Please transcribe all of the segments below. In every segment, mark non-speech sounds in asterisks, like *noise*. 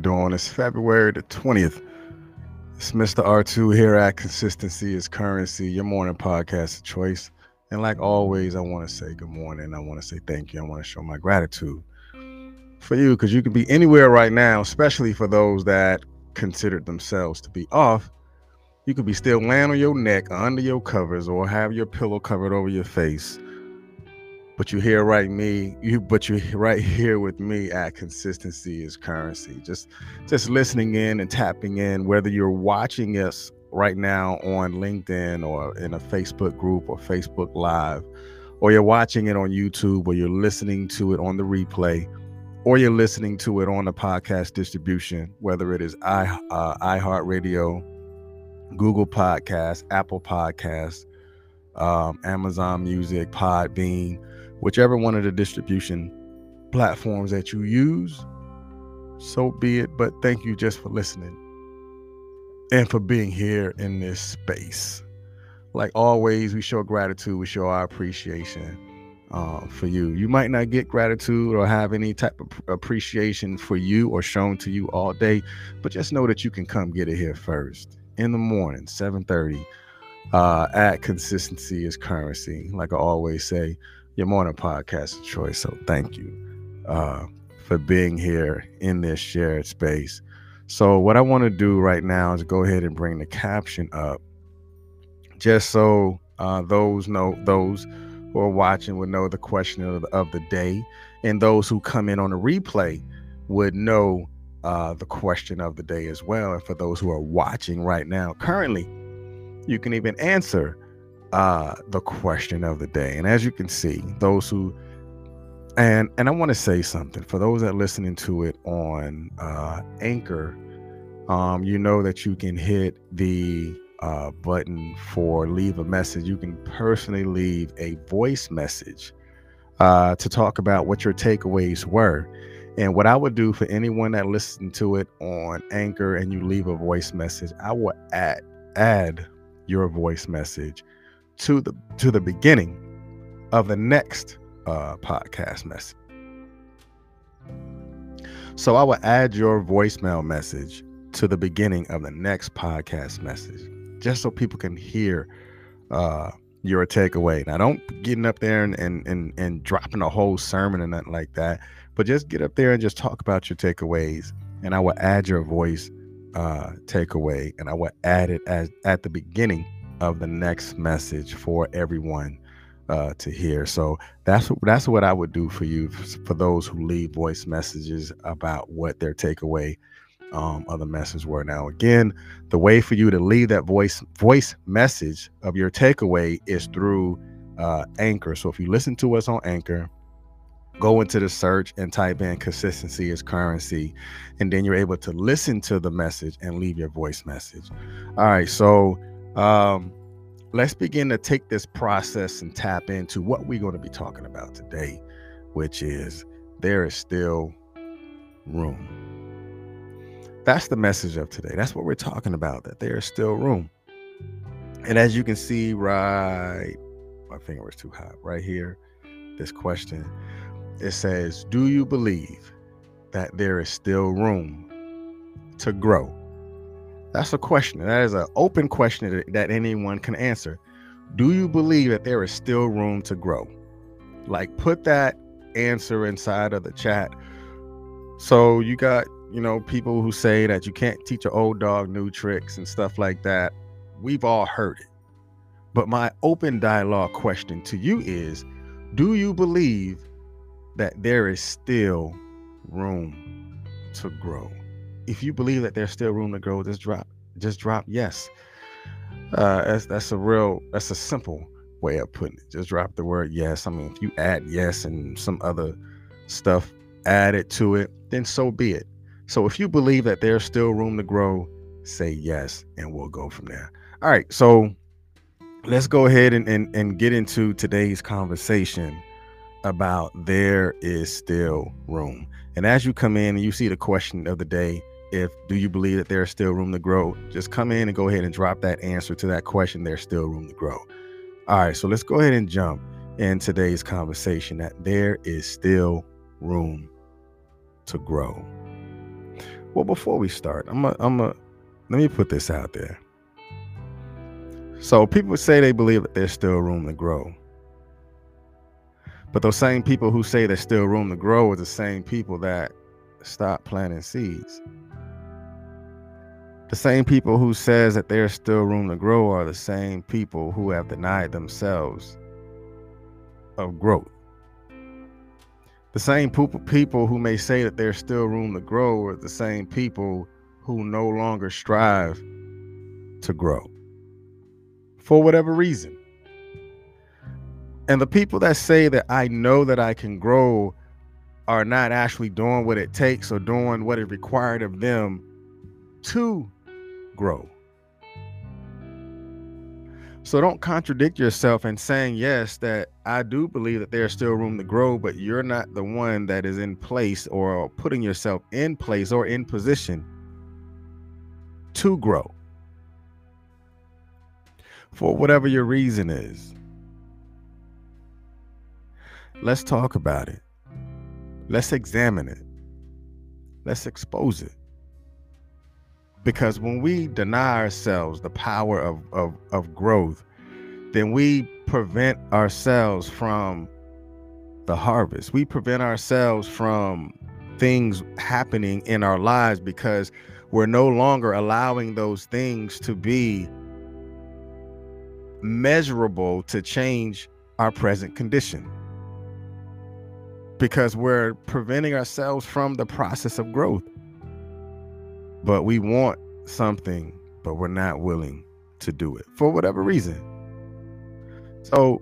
doing? It's February the 20th. It's Mr. R2 here at Consistency is Currency, your morning podcast of choice. And like always, I want to say good morning. I want to say thank you. I want to show my gratitude for you because you can be anywhere right now, especially for those that considered themselves to be off. You could be still laying on your neck under your covers or have your pillow covered over your face but you here right me you but you're *laughs* right here with me at consistency is currency. Just just listening in and tapping in whether you're watching us right now on linkedin or in a facebook group or facebook live or you're watching it on youtube or you're listening to it on the replay or you're listening to it on the podcast distribution whether it is i uh, iheartradio google podcast apple podcast um, amazon music podbean whichever one of the distribution platforms that you use, so be it. But thank you just for listening and for being here in this space. Like always, we show gratitude, we show our appreciation uh, for you. You might not get gratitude or have any type of appreciation for you or shown to you all day, but just know that you can come get it here first in the morning, 7:30. Uh, at consistency is currency. Like I always say, your morning podcast of choice. So thank you uh, for being here in this shared space. So what I want to do right now is go ahead and bring the caption up, just so uh, those know those who are watching would know the question of the, of the day, and those who come in on a replay would know uh, the question of the day as well. And for those who are watching right now, currently, you can even answer uh, the question of the day. And as you can see, those who and and I want to say something for those that are listening to it on uh, Anchor. Um, you know that you can hit the uh, button for leave a message. You can personally leave a voice message uh, to talk about what your takeaways were. And what I would do for anyone that listened to it on Anchor and you leave a voice message, I will add add your voice message to the to the beginning of the next uh, podcast message. So I will add your voicemail message to the beginning of the next podcast message, just so people can hear uh, your takeaway. Now, don't getting up there and, and and and dropping a whole sermon and nothing like that, but just get up there and just talk about your takeaways, and I will add your voice uh, takeaway, and I will add it as at the beginning of the next message for everyone uh, to hear. So that's that's what I would do for you for those who leave voice messages about what their takeaway um, of the message were. Now, again, the way for you to leave that voice voice message of your takeaway is through uh, Anchor. So if you listen to us on Anchor, go into the search and type in consistency is currency and then you're able to listen to the message and leave your voice message all right so um, let's begin to take this process and tap into what we're going to be talking about today, which is there is still room. That's the message of today. That's what we're talking about, that there is still room. And as you can see, right, my finger was too hot, right here, this question, it says, Do you believe that there is still room to grow? That's a question. That is an open question that, anyone can answer. Do you believe that there is still room to grow? Like, put that answer inside of the chat. So, you got, you know, people who say that you can't teach an old dog new tricks and stuff like that. We've all heard it. But my open dialogue question to you is Do you believe that there is still room to grow? If you believe that there's still room to grow, just drop, just drop yes. Uh, that's that's a real, that's a simple way of putting it. Just drop the word yes. I mean, if you add yes and some other stuff added to it, then so be it. So if you believe that there's still room to grow, say yes, and we'll go from there. All right, so let's go ahead and, and, and get into today's conversation about there is still room. And as you come in and you see the question of the day, if do you believe that there's still room to grow just come in and go ahead and drop that answer to that question there's still room to grow all right so let's go ahead and jump in today's conversation that there is still room to grow. Well, before we start, I'm a, I'm a, let me put this out there. So people say they believe that there's still room to grow. But those same people who say there's still room to grow are the same people that stop planting seeds. The same people who says that there's still room to grow are the same people who have denied themselves of growth. The same people who may say that there's still room to grow are the same people who no longer strive to grow for whatever reason. And the people that say that I know that I can grow are not actually doing what it takes or doing what is required of them to grow. So don't contradict yourself in saying, yes, that I do believe that there's still room to grow, but you're not the one that is in place or putting yourself in place or in position to grow for whatever your reason is. Let's talk about it. Let's examine it. Let's expose it. Because when we deny ourselves the power of, of, of growth, then we prevent ourselves from the harvest. We prevent ourselves from things happening in our lives because we're no longer allowing those things to be measurable to change our present condition because we're preventing ourselves from the process of growth. But we want something, but we're not willing to do it for whatever reason. So,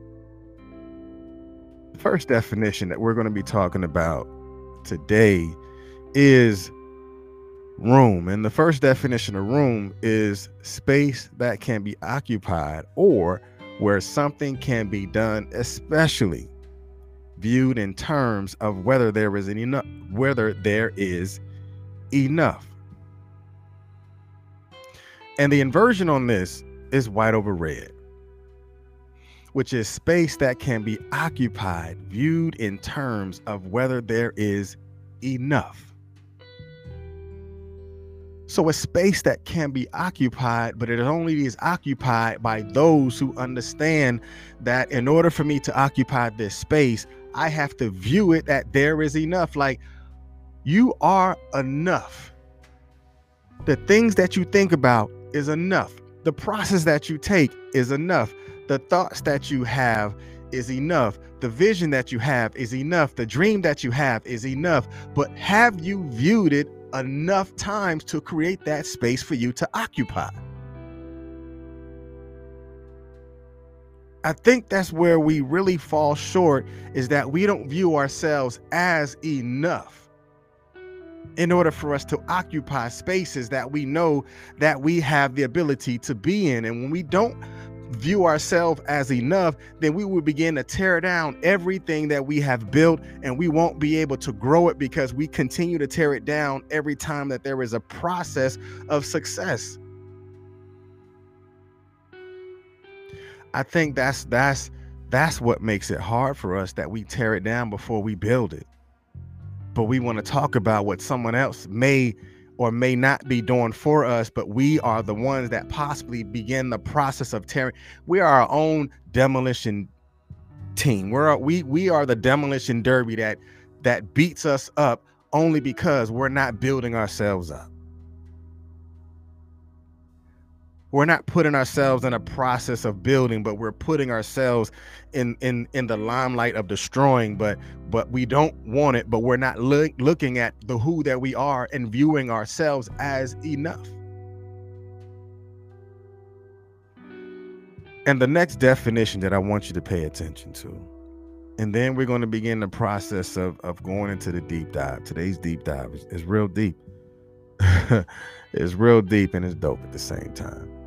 the first definition that we're going to be talking about today is room. And the first definition of room is space that can be occupied or where something can be done, especially viewed in terms of whether there is enough whether there is enough. And the inversion on this is white over red, which is space that can be occupied, viewed in terms of whether there is enough. So a space that can be occupied, but it only is occupied by those who understand that in order for me to occupy this space, I have to view it that there is enough. Like you are enough. The things that you think about is enough. The process that you take is enough. The thoughts that you have is enough. The vision that you have is enough. The dream that you have is enough. But have you viewed it enough times to create that space for you to occupy. I think that's where we really fall short is that we don't view ourselves as enough in order for us to occupy spaces that we know that we have the ability to be in. And when we don't view ourselves as enough, then we will begin to tear down everything that we have built and we won't be able to grow it because we continue to tear it down every time that there is a process of success. I think that's that's that's what makes it hard for us that we tear it down before we build it. But we want to talk about what someone else may or may not be doing for us, but we are the ones that possibly begin the process of tearing. We are our own demolition team. We're we we are the demolition derby that that beats us up only because we're not building ourselves up. We're not putting ourselves in a process of building but we're putting ourselves in in in the limelight of destroying but but we don't want it but we're not look, looking at the who that we are and viewing ourselves as enough. And the next definition that i want you to pay attention to and then we're going to begin the process of of going into the deep dive. Today's deep dive is, is real deep. *laughs* It's real deep and it's dope at the same time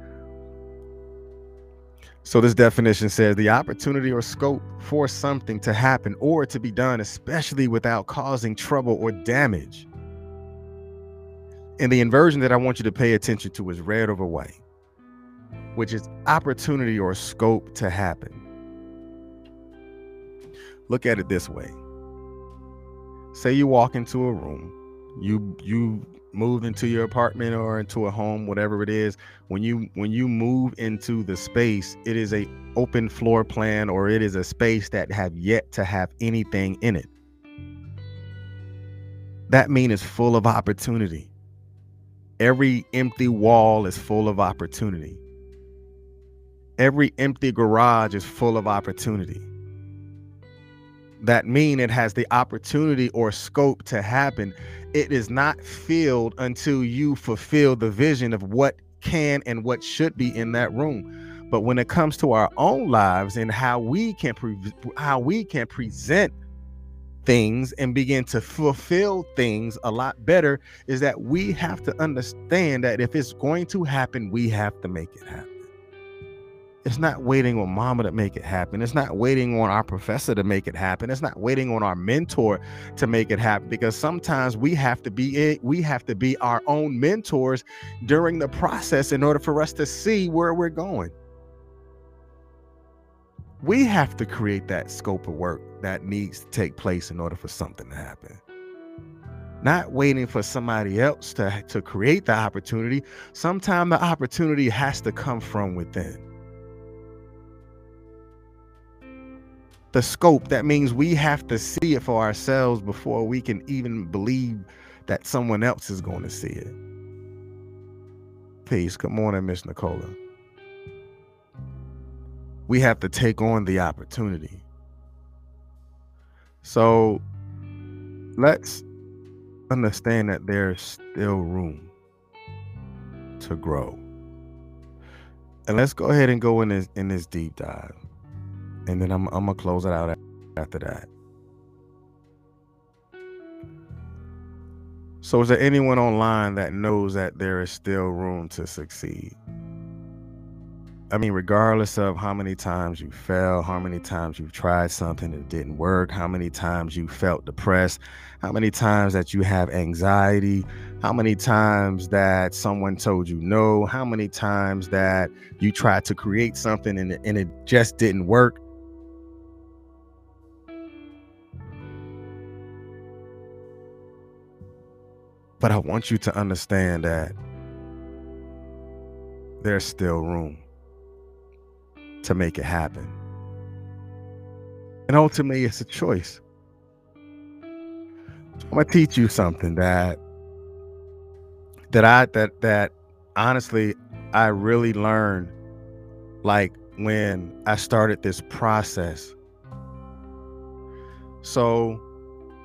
so this definition says the opportunity or scope for something to happen or to be done, especially without causing trouble or damage. And the inversion that I want you to pay attention to is red over white, which is opportunity or scope to happen. Look at it this way. Say you walk into a room You you moved into your apartment or into a home, whatever it is. When you when you move into the space, it is a open floor plan or it is a space that have yet to have anything in it. That mean it's full of opportunity. Every empty wall is full of opportunity. Every empty garage is full of opportunity that mean it has the opportunity or scope to happen. It is not filled until you fulfill the vision of what can and what should be in that room. But when it comes to our own lives and how we can pre- how we can present things and begin to fulfill things a lot better is that we have to understand that if it's going to happen, we have to make it happen. It's not waiting on mama to make it happen. It's not waiting on our professor to make it happen. It's not waiting on our mentor to make it happen because sometimes we have to be it, we have to be our own mentors during the process in order for us to see where we're going. We have to create that scope of work that needs to take place in order for something to happen. Not waiting for somebody else to, to create the opportunity. Sometimes the opportunity has to come from within. The scope, that means we have to see it for ourselves before we can even believe that someone else is going to see it. Peace. Good morning, Miss Nicola. We have to take on the opportunity. So let's understand that there's still room to grow. And let's go ahead and go in this in this deep dive and then I'm, I'm gonna close it out after that. So, is there anyone online that knows that there is still room to succeed? I mean, regardless of how many times you fell, how many times you've tried something that didn't work, how many times you felt depressed, how many times that you have anxiety, how many times that someone told you no, how many times that you tried to create something and, and it just didn't work. But I want you to understand that there's still room to make it happen. And ultimately, it's a choice. I'm gonna teach you something that that I that that honestly I really learned like when I started this process. So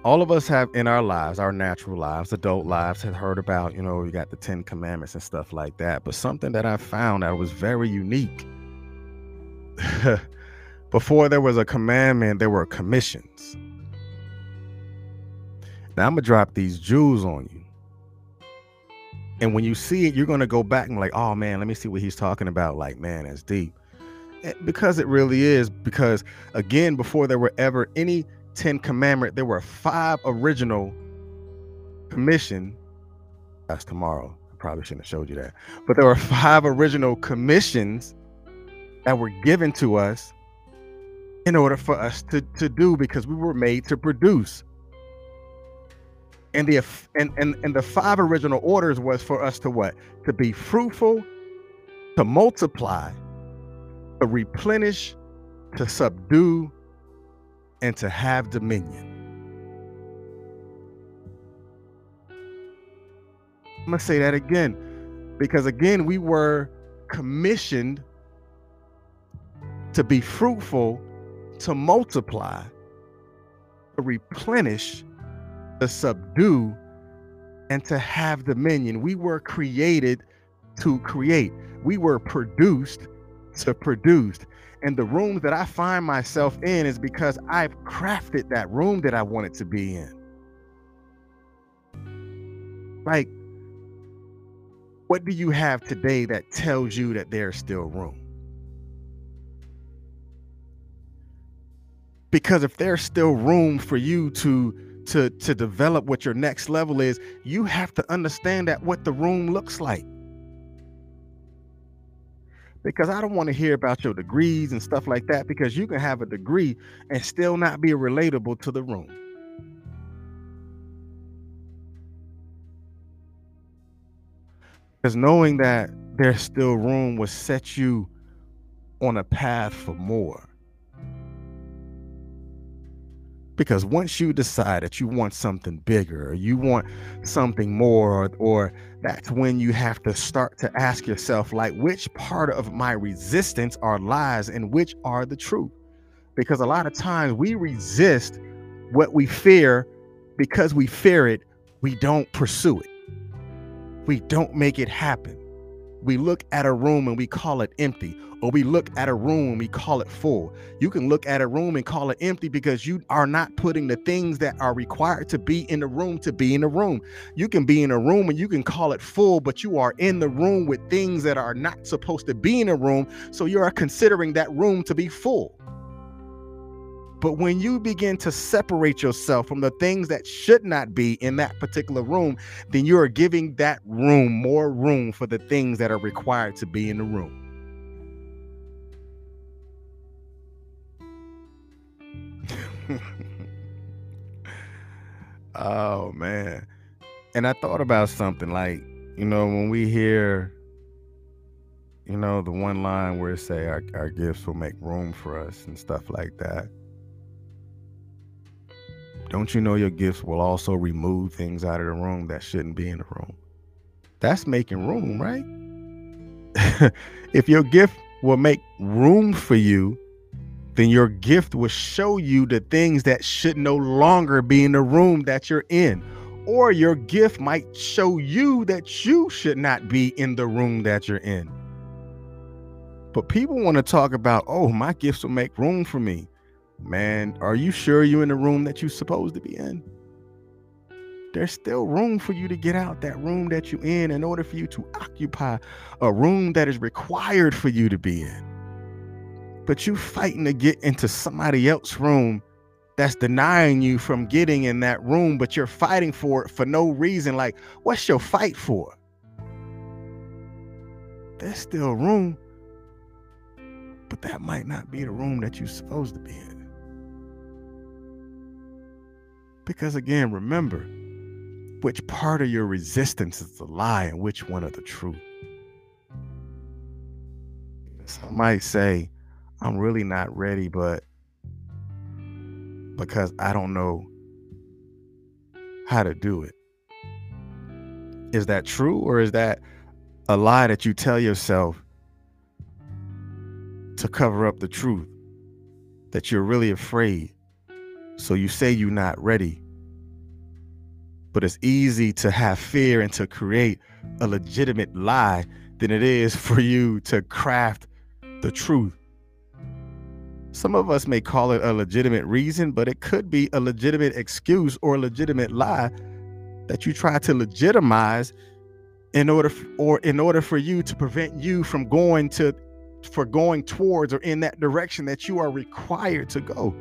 all of us have in our lives, our natural lives, adult lives, have heard about, you know, you got the Ten Commandments and stuff like that. But something that I found that was very unique. *laughs* Before there was a commandment, there were commissions. Now I'm gonna drop these jewels on you. And when you see it, you're gonna go back and like, oh man, let me see what he's talking about. Like, man, that's deep. Eh, because it really is. Because again, before there were ever any Ten Commandment, there were five original commission. That's tomorrow. I probably shouldn't have showed you that. But there were five original commissions that were given to us in order for us to, to do because we were made to produce. And the and, and and the five original orders was for us to what? To be fruitful, to multiply, to replenish, to subdue, and to have dominion. I'm going to say that again because, again, we were commissioned to be fruitful, to multiply, to replenish, to subdue, and to have dominion. We were created to create, we were produced to produce. And the rooms that I find myself in is because I've crafted that room that I wanted to be in. Like, what do you have today that tells you that there's still room? Because if there's still room for you to to to develop what your next level is, you have to understand that what the room looks like because I don't want to hear about your degrees and stuff like that because you can have a degree and still not be relatable to the room. Because knowing that there's still room will set you on a path for more. Because once you decide that you want something bigger, or you want something more, or, or that's when you have to start to ask yourself, like, which part of my resistance are lies and which are the truth? Because a lot of times we resist what we fear because we fear it, we don't pursue it. We don't make it happen. We look at a room and we call it empty, or we look at a room and we call it full. You can look at a room and call it empty because you are not putting the things that are required to be in the room to be in the room. You can be in a room and you can call it full, but you are in the room with things that are not supposed to be in a room. So you are considering that room to be full. But when you begin to separate yourself from the things that should not be in that particular room, then you are giving that room more room for the things that are required to be in the room. *laughs* oh man. And I thought about something like, you know, when we hear, you know, the one line where it say our, our gifts will make room for us and stuff like that. Don't you know your gifts will also remove things out of the room that shouldn't be in the room? That's making room, right? *laughs* if your gift will make room for you, then your gift will show you the things that should no longer be in the room that you're in. Or your gift might show you that you should not be in the room that you're in. But people want to talk about, oh, my gifts will make room for me man, are you sure you're in the room that you're supposed to be in? There's still room for you to get out that room that you're in in order for you to occupy a room that is required for you to be in. But you fighting to get into somebody else's room that's denying you from getting in that room, but you're fighting for it for no reason. Like, what's your fight for? There's still room, but that might not be the room that you're supposed to be in. Because again, remember which part of your resistance is the lie and which one of the truth. Some might say, I'm really not ready, but because I don't know how to do it. Is that true or is that a lie that you tell yourself to cover up the truth? That you're really afraid so you say you're not ready. But it's easy to have fear and to create a legitimate lie than it is for you to craft the truth. Some of us may call it a legitimate reason, but it could be a legitimate excuse or a legitimate lie that you try to legitimize in order or in order for you to prevent you from going to for going towards or in that direction that you are required to go.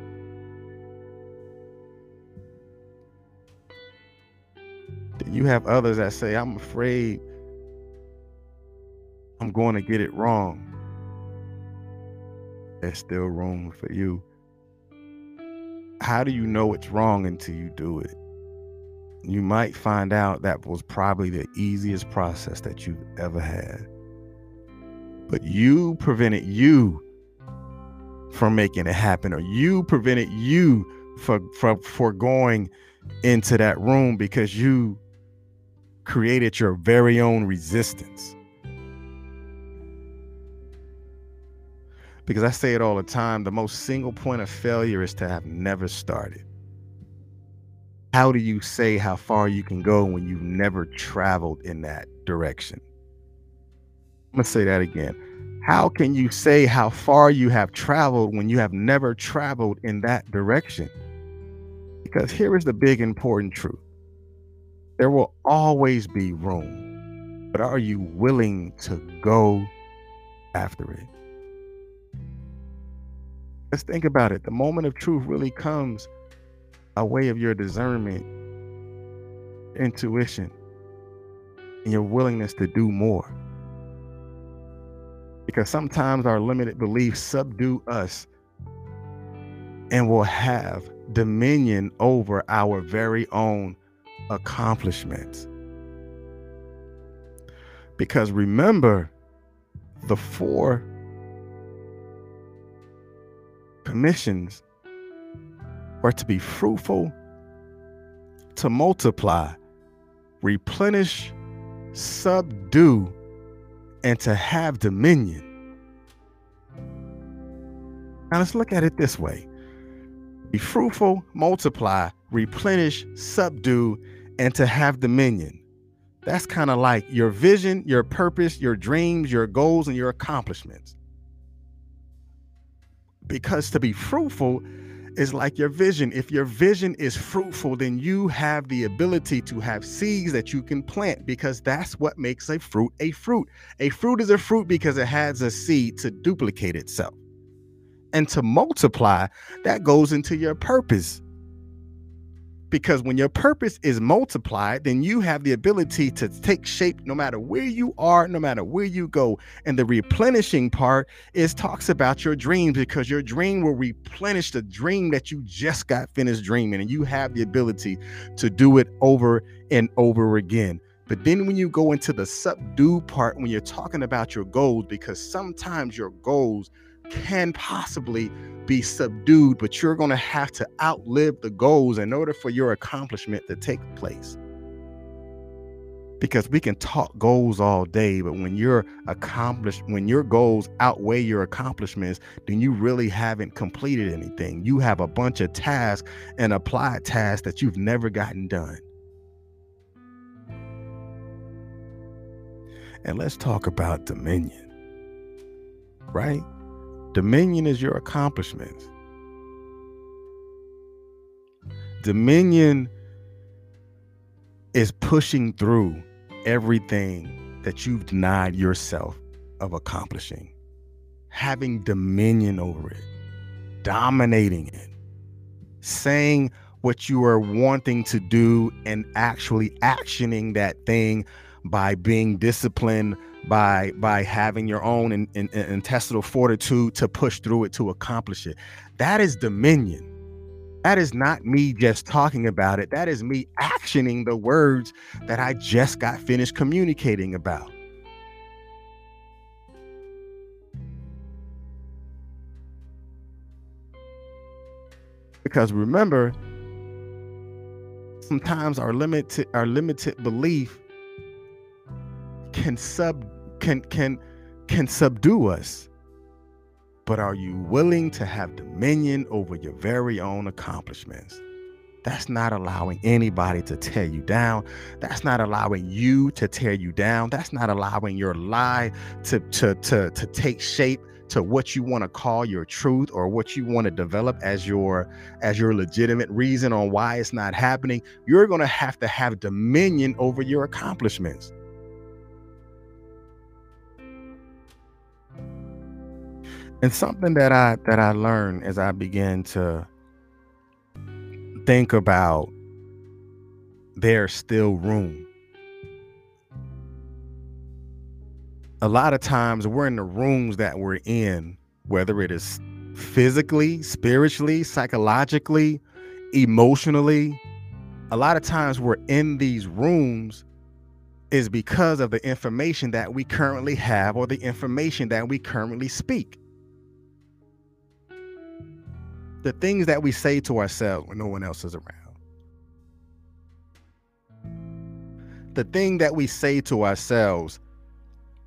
Then you have others that say, I'm afraid I'm going to get it wrong. There's still room for you. How do you know it's wrong until you do it? You might find out that was probably the easiest process that you've ever had. But you prevented you from making it happen, or you prevented you from, from for going into that room because you created your very own resistance. Because I say it all the time the most single point of failure is to have never started. How do you say how far you can go when you've never traveled in that direction? I'm going to say that again. How can you say how far you have traveled when you have never traveled in that direction? Because here is the big important truth there will always be room, but are you willing to go after it? Let's think about it. The moment of truth really comes a way of your discernment, intuition, and your willingness to do more. Because sometimes our limited beliefs subdue us and will have dominion over our very own accomplishments. Because remember, the four commissions were to be fruitful, to multiply, replenish, subdue, and to have dominion. Now let's look at it this way be fruitful, multiply, replenish, subdue, and to have dominion. That's kind of like your vision, your purpose, your dreams, your goals, and your accomplishments. Because to be fruitful is like your vision. If your vision is fruitful, then you have the ability to have seeds that you can plant because that's what makes a fruit a fruit. A fruit is a fruit because it has a seed to duplicate itself. And to multiply, that goes into your purpose because when your purpose is multiplied then you have the ability to take shape no matter where you are no matter where you go. And the replenishing part is talks about your dreams because your dream will replenish the dream that you just got finished dreaming and you have the ability to do it over and over again. But then when you go into the subdue part when you're talking about your goals because sometimes your goals can possibly be subdued, but you're going to have to outlive the goals in order for your accomplishment to take place. Because we can talk goals all day, but when you're accomplished, when your goals outweigh your accomplishments, then you really haven't completed anything. You have a bunch of tasks and applied tasks that you've never gotten done. And let's talk about dominion, right? Dominion is your accomplishments. Dominion is pushing through everything that you've denied yourself of accomplishing, having dominion over it, dominating it, saying what you are wanting to do and actually actioning that thing by being disciplined by by having your own in, in, in intestinal fortitude to push through it to accomplish it. That is dominion. That is not me just talking about it. That is me actioning the words that i just got finished communicating about. Because remember sometimes our limited our limited belief can sub can can can subdue us. But are you willing to have dominion over your very own accomplishments? That's not allowing anybody to tear you down. That's not allowing you to tear you down. That's not allowing your lie to to to, to take shape to what you want to call your truth or what you want to develop as your as your legitimate reason on why it's not happening. You're going to have to have dominion over your accomplishments and something that i that i learned as i began to think about there's still room. A lot of times we're in the rooms that we're in whether it is physically spiritually psychologically emotionally a lot of times we're in these rooms is because of the information that we currently have or the information that we currently speak the things that we say to ourselves when no one else is around. The thing that we say to ourselves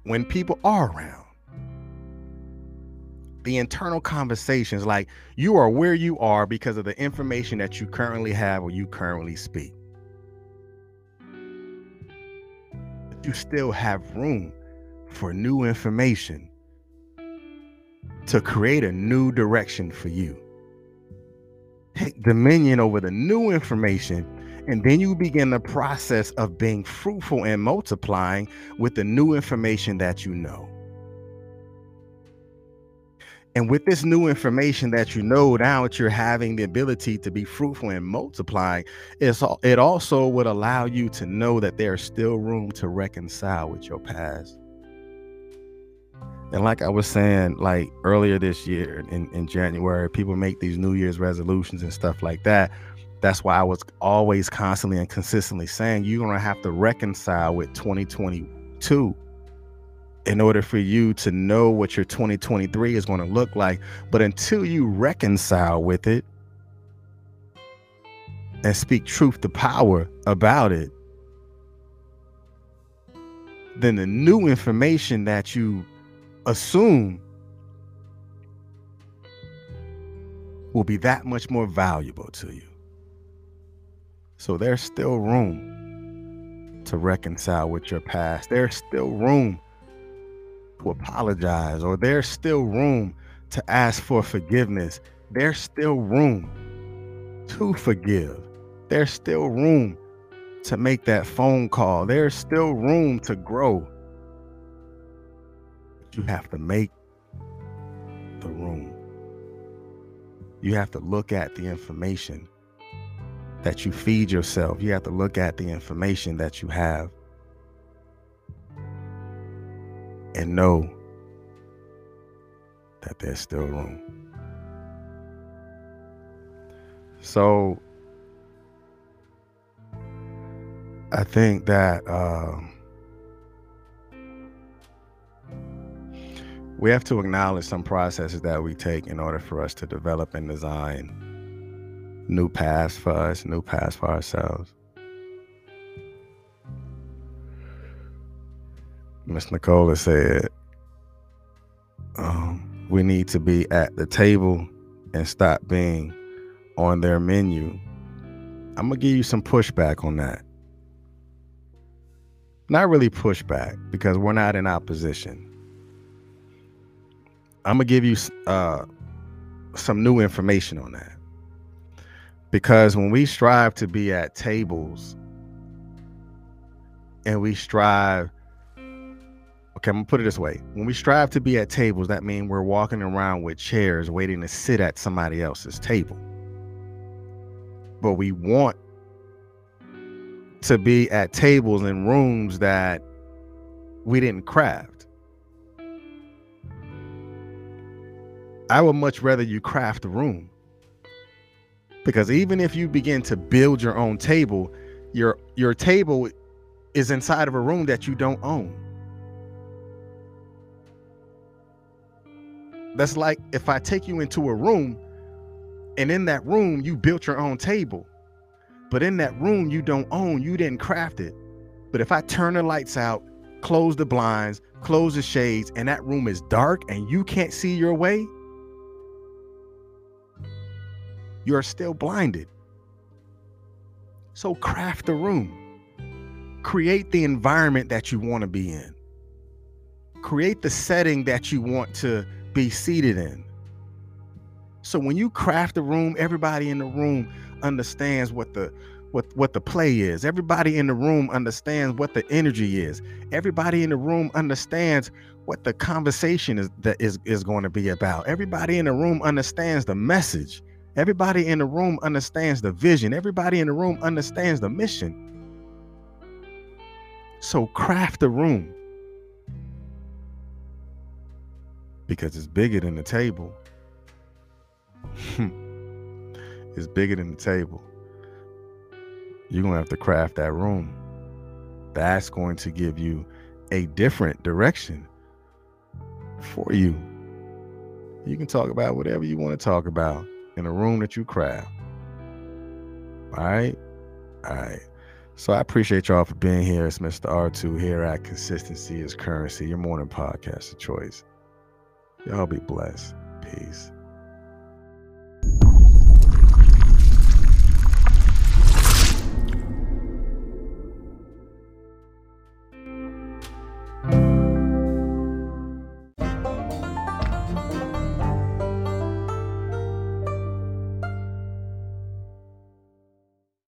when people are around. The internal conversations like you are where you are because of the information that you currently have or you currently speak. But you still have room for new information to create a new direction for you take dominion over the new information and then you begin the process of being fruitful and multiplying with the new information that you know. And with this new information that you know now that you're having the ability to be fruitful and multiplying, it's, it also would allow you to know that there's still room to reconcile with your past. And like I was saying, like earlier this year in, in January, people make these New Year's resolutions and stuff like that. That's why I was always constantly and consistently saying you're gonna have to reconcile with 2022 in order for you to know what your 2023 is going to look like. But until you reconcile with it and speak truth to power about it, then the new information that you assume will be that much more valuable to you. So there's still room to reconcile with your past. There's still room to apologize, or there's still room to ask for forgiveness. There's still room to forgive. There's still room to make that phone call. There's still room to grow. You have to make the room. You have to look at the information that you feed yourself. You have to look at the information that you have and know that there's still room. So I think that uh, we have to acknowledge some processes that we take in order for us to develop and design new paths for us, new paths for ourselves. Miss Nicola said, um, we need to be at the table and stop being on their menu. I'm going to give you some pushback on that. Not really pushback because we're not in opposition. I'm to give you uh, some new information on that. Because when we strive to be at tables and we strive Okay, I'm gonna put it this way. When we strive to be at tables, that means we're walking around with chairs waiting to sit at somebody else's table. But we want to be at tables in rooms that we didn't craft. I would much rather you craft a room. Because even if you begin to build your own table, your your table is inside of a room that you don't own. That's like if I take you into a room and in that room you built your own table, but in that room you don't own, you didn't craft it. But if I turn the lights out, close the blinds, close the shades, and that room is dark and you can't see your way, you're still blinded. So craft the room. Create the environment that you want to be in. Create the setting that you want to be seated in. So when you craft the room, everybody in the room understands what the what what the play is. Everybody in the room understands what the energy is. Everybody in the room understands what the conversation is that is is going to be about. Everybody in the room understands the message. Everybody in the room understands the vision. Everybody in the room understands the mission. So craft the room. because it's bigger than the table. *laughs* it's bigger than the table. You're going to have to craft that room. That's going to give you a different direction for you. You can talk about whatever you want to talk about in a room that you craft. All right? All right. So I appreciate y'all for being here. It's Mr. R2 here at Consistency is Currency, your morning podcast of choice. Y'all be blessed. Peace.